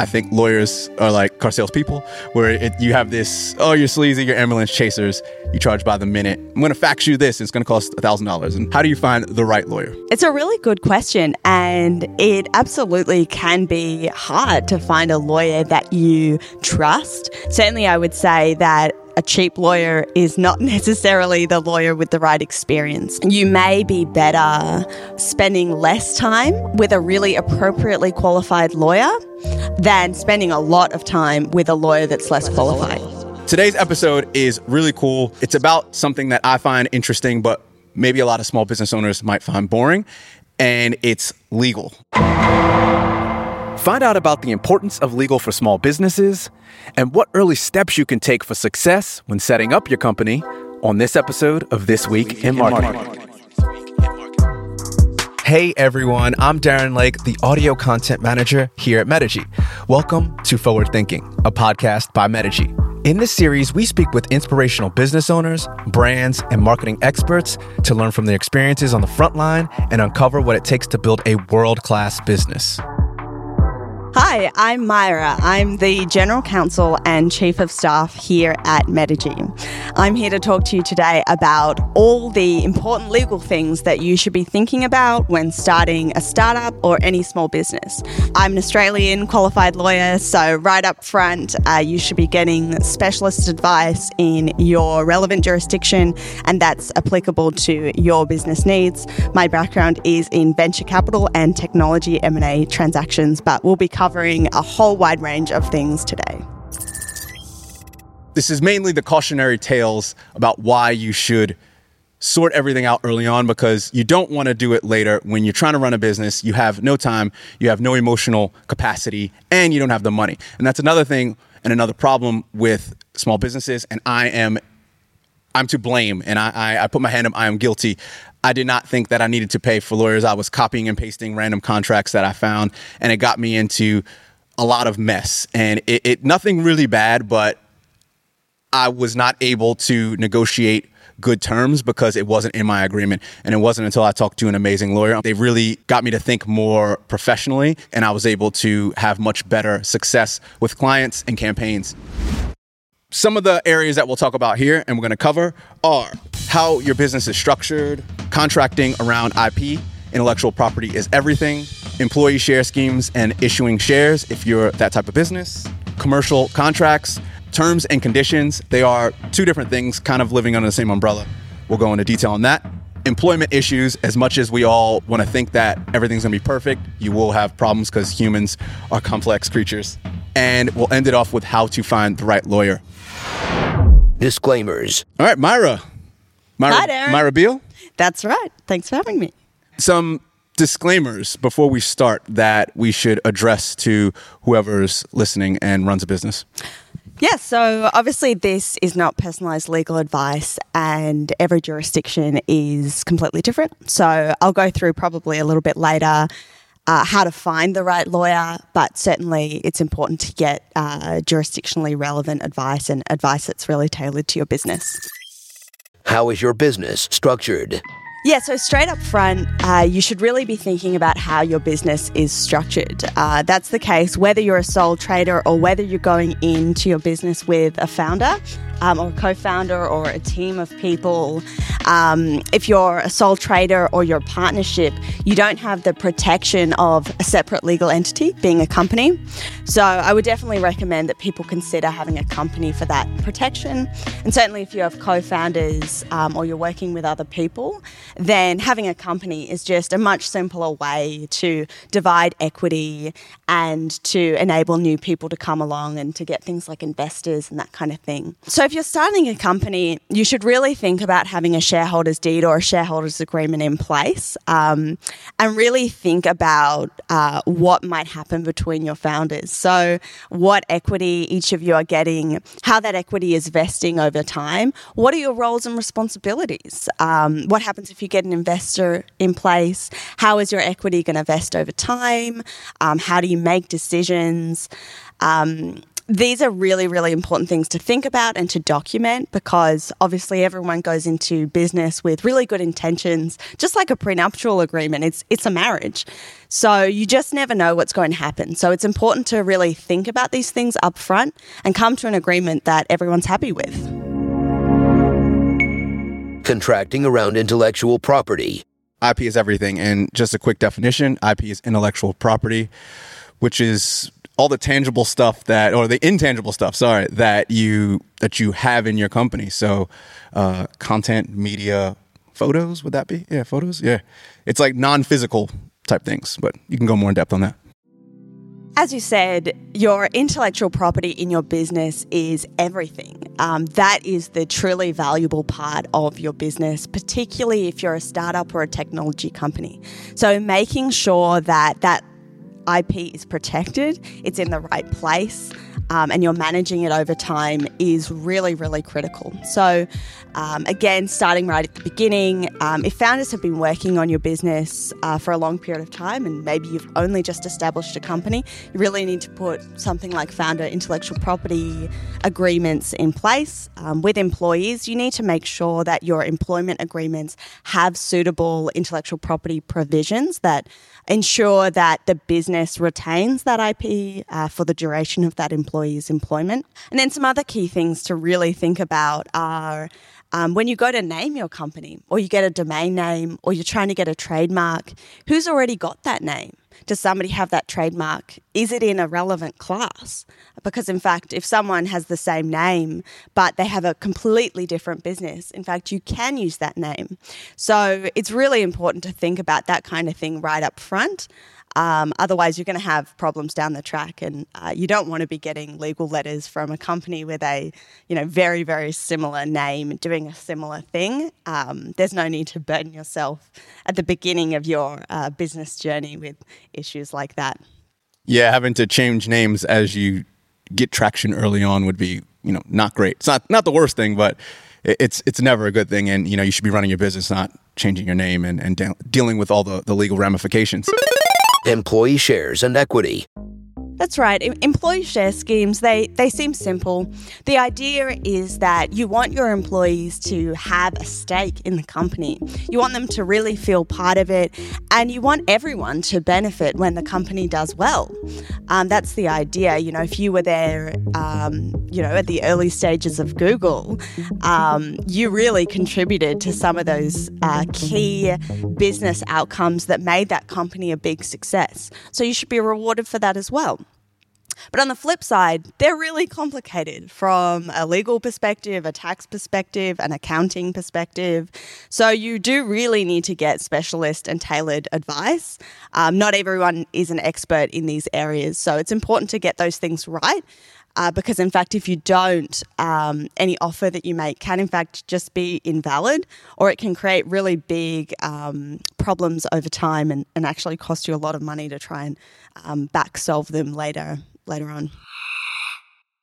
I think lawyers are like car salespeople, where it, you have this, oh, you're sleazy, you're ambulance chasers, you charge by the minute. I'm going to fax you this, it's going to cost $1,000. And how do you find the right lawyer? It's a really good question, and it absolutely can be hard to find a lawyer that you trust. Certainly, I would say that a cheap lawyer is not necessarily the lawyer with the right experience. You may be better spending less time with a really appropriately qualified lawyer than spending a lot of time with a lawyer that's less qualified. Today's episode is really cool. It's about something that I find interesting, but maybe a lot of small business owners might find boring, and it's legal. Find out about the importance of legal for small businesses and what early steps you can take for success when setting up your company on this episode of This Week in Marketing. Hey everyone, I'm Darren Lake, the audio content manager here at Metigy. Welcome to Forward Thinking, a podcast by Metigy. In this series, we speak with inspirational business owners, brands, and marketing experts to learn from their experiences on the front line and uncover what it takes to build a world class business. Hi, I'm Myra. I'm the General Counsel and Chief of Staff here at Metigy. I'm here to talk to you today about all the important legal things that you should be thinking about when starting a startup or any small business. I'm an Australian qualified lawyer, so right up front, uh, you should be getting specialist advice in your relevant jurisdiction, and that's applicable to your business needs. My background is in venture capital and technology M&A transactions, but we'll be covering a whole wide range of things today. This is mainly the cautionary tales about why you should sort everything out early on because you don't want to do it later when you're trying to run a business. You have no time, you have no emotional capacity, and you don't have the money. And that's another thing and another problem with small businesses. And I am I'm to blame, and I, I, I put my hand up. I am guilty. I did not think that I needed to pay for lawyers. I was copying and pasting random contracts that I found, and it got me into a lot of mess. And it, it nothing really bad, but I was not able to negotiate good terms because it wasn't in my agreement. And it wasn't until I talked to an amazing lawyer. They really got me to think more professionally, and I was able to have much better success with clients and campaigns. Some of the areas that we'll talk about here and we're going to cover are how your business is structured, contracting around IP, intellectual property is everything, employee share schemes and issuing shares if you're that type of business, commercial contracts, terms and conditions. They are two different things, kind of living under the same umbrella. We'll go into detail on that. Employment issues, as much as we all want to think that everything's going to be perfect, you will have problems because humans are complex creatures. And we'll end it off with how to find the right lawyer. Disclaimers. All right, Myra. Myra, Hi, Darren. Myra Beal. That's right. Thanks for having me. Some disclaimers before we start that we should address to whoever's listening and runs a business. Yeah, so obviously, this is not personalized legal advice, and every jurisdiction is completely different. So, I'll go through probably a little bit later uh, how to find the right lawyer, but certainly it's important to get uh, jurisdictionally relevant advice and advice that's really tailored to your business. How is your business structured? Yeah, so straight up front, uh, you should really be thinking about how your business is structured. Uh, that's the case whether you're a sole trader or whether you're going into your business with a founder um, or a co founder or a team of people. Um, if you're a sole trader or you're a partnership, you don't have the protection of a separate legal entity being a company. So I would definitely recommend that people consider having a company for that protection. And certainly if you have co founders um, or you're working with other people, then having a company is just a much simpler way to divide equity and to enable new people to come along and to get things like investors and that kind of thing. So if you're starting a company, you should really think about having a shareholders deed or a shareholders agreement in place um, and really think about uh, what might happen between your founders. So, what equity each of you are getting, how that equity is vesting over time, what are your roles and responsibilities? Um, what happens if you get an investor in place? How is your equity going to vest over time? Um, how do you make decisions? Um, these are really, really important things to think about and to document because obviously everyone goes into business with really good intentions, just like a prenuptial agreement. It's it's a marriage. So you just never know what's going to happen. So it's important to really think about these things up front and come to an agreement that everyone's happy with. Contracting around intellectual property. IP is everything. And just a quick definition IP is intellectual property, which is all the tangible stuff that or the intangible stuff sorry that you that you have in your company. So uh, content media photos would that be? Yeah photos? Yeah. It's like non-physical type things but you can go more in depth on that. As you said, your intellectual property in your business is everything. Um, that is the truly valuable part of your business, particularly if you're a startup or a technology company. So, making sure that that IP is protected, it's in the right place, um, and you're managing it over time is really, really critical. So, um, again, starting right at the beginning, um, if founders have been working on your business uh, for a long period of time and maybe you've only just established a company, you really need to put something like founder intellectual property agreements in place. Um, with employees, you need to make sure that your employment agreements have suitable intellectual property provisions that ensure that the business retains that IP uh, for the duration of that employee's employment. And then some other key things to really think about are um, when you go to name your company or you get a domain name or you're trying to get a trademark, who's already got that name? Does somebody have that trademark? Is it in a relevant class? Because, in fact, if someone has the same name but they have a completely different business, in fact, you can use that name. So, it's really important to think about that kind of thing right up front. Um, otherwise, you're going to have problems down the track, and uh, you don't want to be getting legal letters from a company with a, you know, very very similar name doing a similar thing. Um, there's no need to burden yourself at the beginning of your uh, business journey with issues like that. Yeah, having to change names as you get traction early on would be, you know, not great. It's not not the worst thing, but it's it's never a good thing. And you know, you should be running your business, not changing your name and, and de- dealing with all the, the legal ramifications employee shares and equity. That's right. Employee share schemes, they, they seem simple. The idea is that you want your employees to have a stake in the company. You want them to really feel part of it, and you want everyone to benefit when the company does well. Um, that's the idea. You know, if you were there, um, you know, at the early stages of Google, um, you really contributed to some of those uh, key business outcomes that made that company a big success. So you should be rewarded for that as well. But on the flip side, they're really complicated from a legal perspective, a tax perspective, an accounting perspective. So you do really need to get specialist and tailored advice. Um, not everyone is an expert in these areas. So it's important to get those things right. Uh, because in fact, if you don't, um, any offer that you make can in fact just be invalid, or it can create really big um, problems over time and, and, actually cost you a lot of money to try and um, back solve them later later on.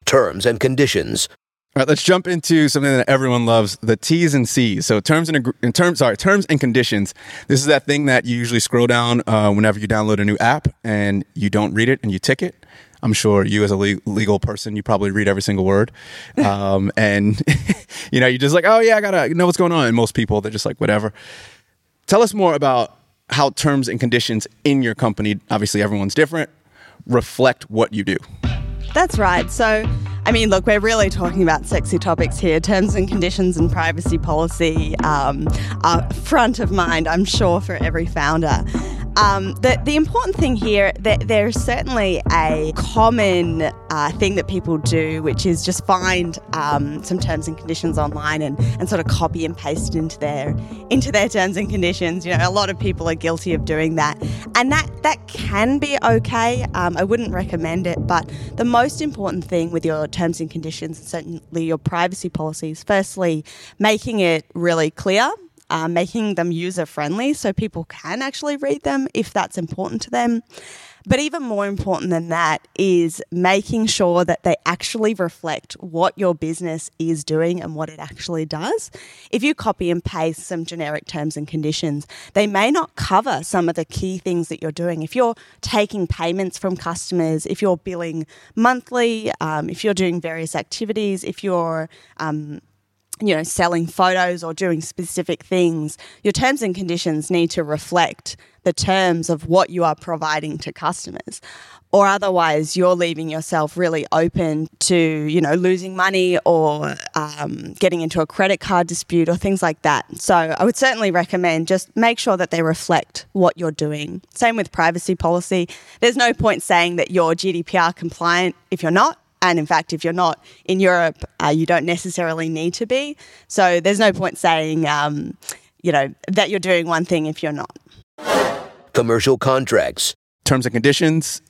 Terms and conditions. All right, let's jump into something that everyone loves: the T's and C's. So terms and in terms, sorry, terms and conditions. This is that thing that you usually scroll down uh, whenever you download a new app and you don't read it and you tick it. I'm sure you, as a le- legal person, you probably read every single word, um, and you know you're just like, oh yeah, I gotta know what's going on. And most people, they're just like, whatever. Tell us more about how terms and conditions in your company. Obviously, everyone's different reflect what you do. That's right. So, I mean, look, we're really talking about sexy topics here. Terms and conditions and privacy policy um, are front of mind, I'm sure, for every founder. Um, the, the important thing here, that there's certainly a common uh, thing that people do, which is just find um, some terms and conditions online and, and sort of copy and paste into their into their terms and conditions. You know, a lot of people are guilty of doing that, and that that can be okay. Um, I wouldn't recommend it, but the most important thing with your terms and conditions, and certainly your privacy policies, firstly, making it really clear uh, making them user friendly so people can actually read them if that's important to them. But even more important than that is making sure that they actually reflect what your business is doing and what it actually does. If you copy and paste some generic terms and conditions, they may not cover some of the key things that you're doing. If you're taking payments from customers, if you're billing monthly, um, if you're doing various activities, if you're um, you know, selling photos or doing specific things, your terms and conditions need to reflect the terms of what you are providing to customers. Or otherwise, you're leaving yourself really open to, you know, losing money or um, getting into a credit card dispute or things like that. So I would certainly recommend just make sure that they reflect what you're doing. Same with privacy policy. There's no point saying that you're GDPR compliant if you're not and in fact, if you're not in Europe, uh, you don't necessarily need to be. So there's no point saying, um, you know, that you're doing one thing if you're not. Commercial contracts. Terms and conditions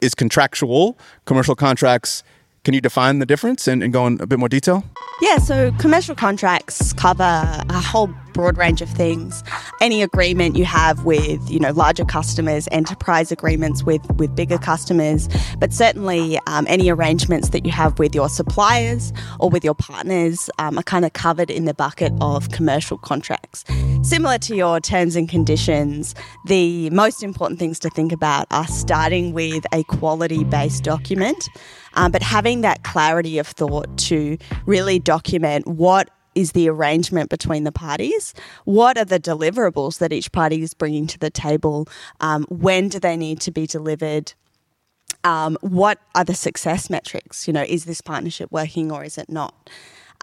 is contractual. Commercial contracts, can you define the difference and, and go in a bit more detail? Yeah, so commercial contracts cover a whole broad range of things. Any agreement you have with, you know, larger customers, enterprise agreements with with bigger customers, but certainly um, any arrangements that you have with your suppliers or with your partners um, are kind of covered in the bucket of commercial contracts. Similar to your terms and conditions, the most important things to think about are starting with a quality based document. Um, but having that clarity of thought to really document what is the arrangement between the parties? What are the deliverables that each party is bringing to the table? Um, when do they need to be delivered? Um, what are the success metrics? You know, is this partnership working or is it not?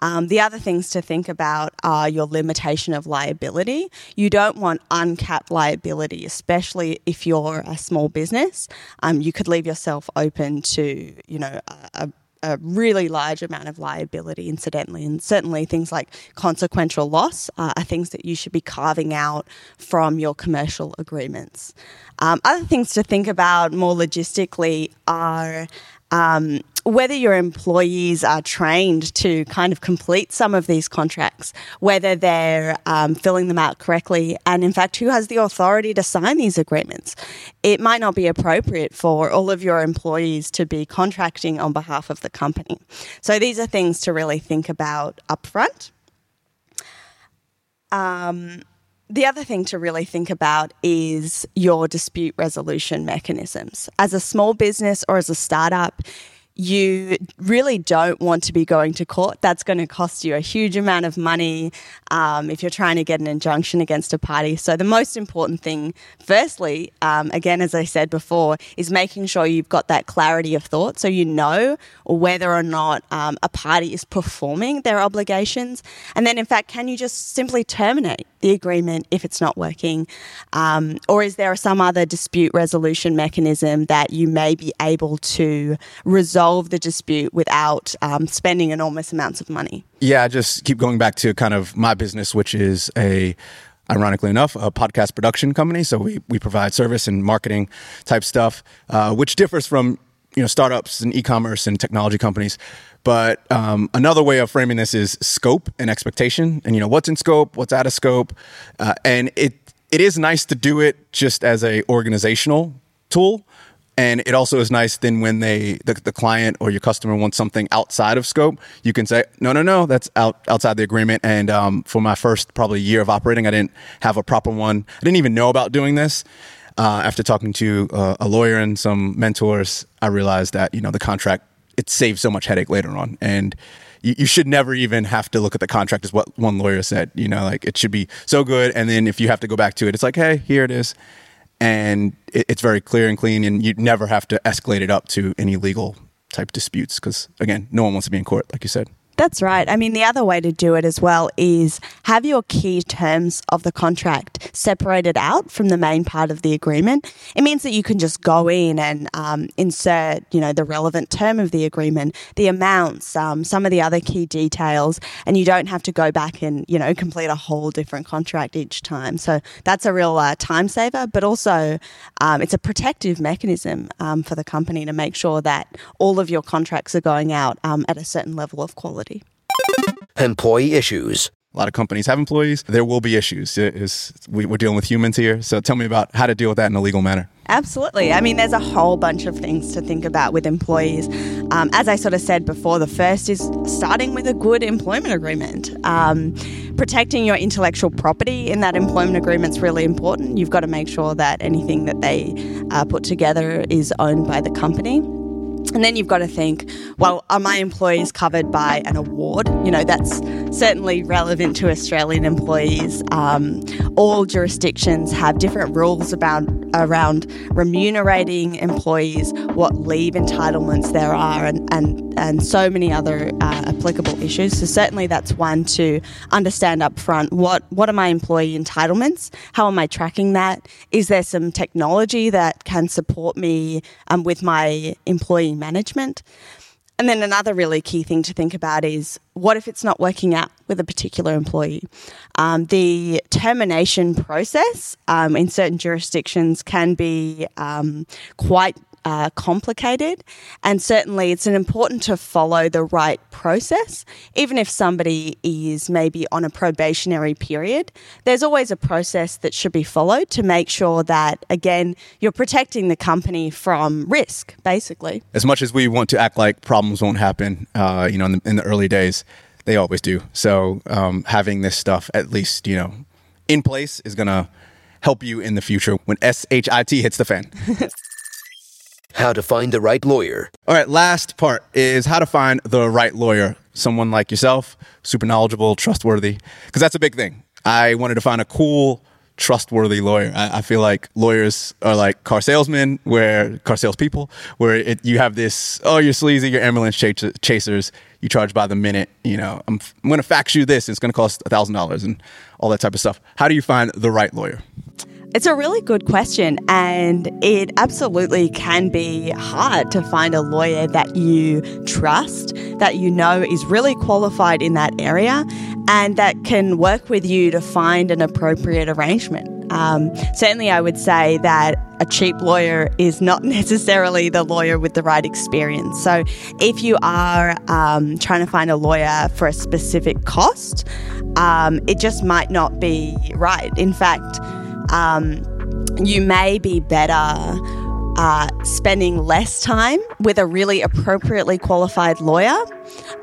Um, the other things to think about are your limitation of liability. You don't want uncapped liability, especially if you're a small business. Um, you could leave yourself open to, you know, a, a really large amount of liability, incidentally, and certainly things like consequential loss uh, are things that you should be carving out from your commercial agreements. Um, other things to think about more logistically are um, whether your employees are trained to kind of complete some of these contracts, whether they're um, filling them out correctly, and in fact, who has the authority to sign these agreements. It might not be appropriate for all of your employees to be contracting on behalf of the company. So these are things to really think about upfront. Um, the other thing to really think about is your dispute resolution mechanisms. As a small business or as a startup, you really don't want to be going to court. That's going to cost you a huge amount of money um, if you're trying to get an injunction against a party. So, the most important thing, firstly, um, again, as I said before, is making sure you've got that clarity of thought so you know whether or not um, a party is performing their obligations. And then, in fact, can you just simply terminate the agreement if it's not working? Um, or is there some other dispute resolution mechanism that you may be able to resolve? Resolve the dispute without um, spending enormous amounts of money. Yeah, I just keep going back to kind of my business, which is a ironically enough, a podcast production company. So we, we provide service and marketing type stuff, uh, which differs from you know startups and e-commerce and technology companies. But um, another way of framing this is scope and expectation, and you know what's in scope, what's out of scope, uh, and it it is nice to do it just as a organizational tool and it also is nice then when they the, the client or your customer wants something outside of scope, you can say, no, no, no, that's out outside the agreement. And um, for my first probably year of operating, I didn't have a proper one. I didn't even know about doing this. Uh, after talking to uh, a lawyer and some mentors, I realized that you know the contract it saves so much headache later on, and you, you should never even have to look at the contract as what one lawyer said. You know, like it should be so good, and then if you have to go back to it, it's like, hey, here it is and it, it's very clear and clean, and you never have to escalate it up to any legal type disputes because again, no one wants to be in court, like you said. That's right. I mean, the other way to do it as well is have your key terms of the contract separated out from the main part of the agreement. It means that you can just go in and um, insert, you know, the relevant term of the agreement, the amounts, um, some of the other key details, and you don't have to go back and, you know, complete a whole different contract each time. So that's a real uh, time saver, but also um, it's a protective mechanism um, for the company to make sure that all of your contracts are going out um, at a certain level of quality. Employee issues. A lot of companies have employees. There will be issues. It's, we, we're dealing with humans here. So tell me about how to deal with that in a legal manner. Absolutely. I mean, there's a whole bunch of things to think about with employees. Um, as I sort of said before, the first is starting with a good employment agreement. Um, protecting your intellectual property in that employment agreement is really important. You've got to make sure that anything that they uh, put together is owned by the company. And then you've got to think, well, are my employees covered by an award? You know, that's certainly relevant to Australian employees. Um, all jurisdictions have different rules about around remunerating employees, what leave entitlements there are, and and, and so many other uh, applicable issues. So certainly that's one to understand up front. What what are my employee entitlements? How am I tracking that? Is there some technology that can support me um, with my employee management? And then another really key thing to think about is what if it's not working out with a particular employee? Um, the termination process um, in certain jurisdictions can be um, quite uh, complicated, and certainly it's important to follow the right process. Even if somebody is maybe on a probationary period, there's always a process that should be followed to make sure that, again, you're protecting the company from risk, basically. As much as we want to act like problems won't happen, uh, you know, in the, in the, early days, they always do. So um, having this stuff at least, you know, in place is going to help you in the future when SHIT hits the fan. how to find the right lawyer. All right, last part is how to find the right lawyer. Someone like yourself, super knowledgeable, trustworthy, because that's a big thing. I wanted to find a cool, trustworthy lawyer. I, I, feel like lawyers are like car salesmen, where car salespeople, where it, you have this, oh, you're sleazy, you're ambulance ch- chasers, you charge by the minute. You know, I'm, I'm going to fax you this, it's going to cost $1,000 and all that type of stuff. How do you find the right lawyer? It's a really good question, and it absolutely can be hard to find a lawyer that you trust, that you know is really qualified in that area, and that can work with you to find an appropriate arrangement. Um, certainly, I would say that a cheap lawyer is not necessarily the lawyer with the right experience. So, if you are um, trying to find a lawyer for a specific cost, um, it just might not be right. In fact, um, you may be better spending less time with a really appropriately qualified lawyer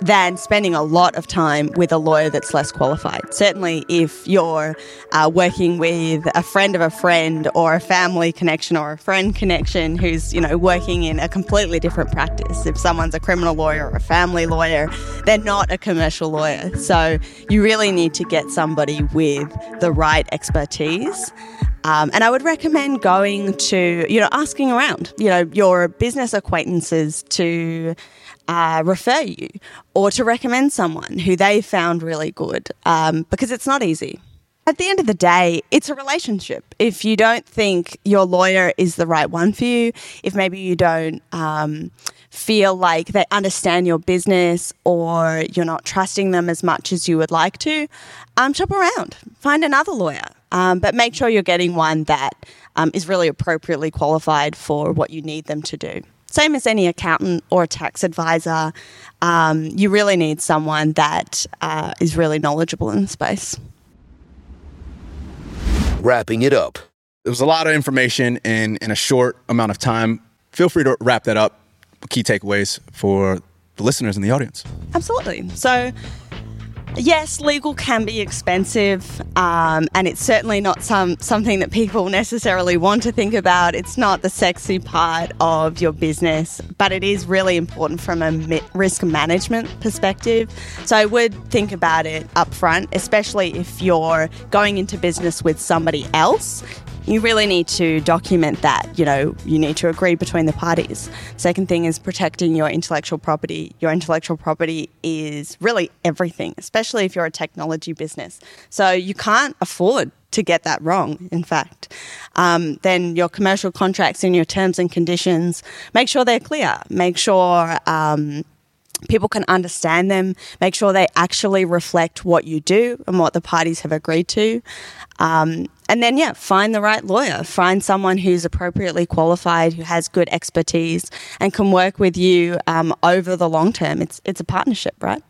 than spending a lot of time with a lawyer that's less qualified. Certainly, if you're uh, working with a friend of a friend or a family connection or a friend connection who's, you know, working in a completely different practice. If someone's a criminal lawyer or a family lawyer, they're not a commercial lawyer. So you really need to get somebody with the right expertise. Um, and I would recommend going to, you know, asking around, you know, your business acquaintances to uh, refer you or to recommend someone who they found really good um, because it's not easy. At the end of the day, it's a relationship. If you don't think your lawyer is the right one for you, if maybe you don't um, feel like they understand your business or you're not trusting them as much as you would like to, um, shop around, find another lawyer. Um, but make sure you're getting one that um, is really appropriately qualified for what you need them to do. Same as any accountant or tax advisor, um, you really need someone that uh, is really knowledgeable in the space. Wrapping it up. There was a lot of information in, in a short amount of time. Feel free to wrap that up. Key takeaways for the listeners in the audience. Absolutely. So, Yes, legal can be expensive, um, and it's certainly not some something that people necessarily want to think about. It's not the sexy part of your business, but it is really important from a risk management perspective. So I would think about it up front, especially if you're going into business with somebody else you really need to document that. You know, you need to agree between the parties. Second thing is protecting your intellectual property. Your intellectual property is really everything, especially if you're a technology business. So you can't afford to get that wrong, in fact. Um, then your commercial contracts and your terms and conditions, make sure they're clear. Make sure um, people can understand them, make sure they actually reflect what you do and what the parties have agreed to. Um, and then, yeah, find the right lawyer. Find someone who's appropriately qualified, who has good expertise, and can work with you um, over the long term. It's it's a partnership, right?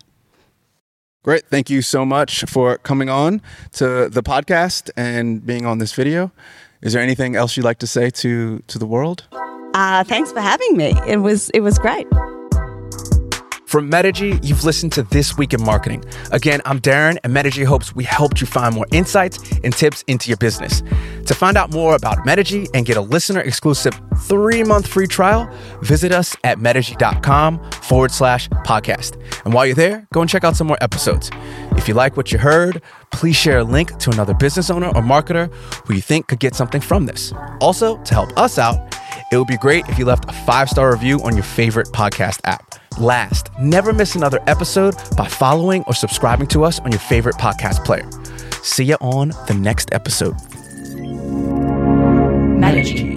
Great. Thank you so much for coming on to the podcast and being on this video. Is there anything else you'd like to say to to the world? Uh, thanks for having me. It was it was great. From Metigy, you've listened to This Week in Marketing. Again, I'm Darren, and Metigy hopes we helped you find more insights and tips into your business. To find out more about Metigy and get a listener exclusive three month free trial, visit us at metigy.com forward slash podcast. And while you're there, go and check out some more episodes. If you like what you heard, please share a link to another business owner or marketer who you think could get something from this. Also, to help us out, it would be great if you left a five star review on your favorite podcast app. Last, never miss another episode by following or subscribing to us on your favorite podcast player. See you on the next episode. Managed.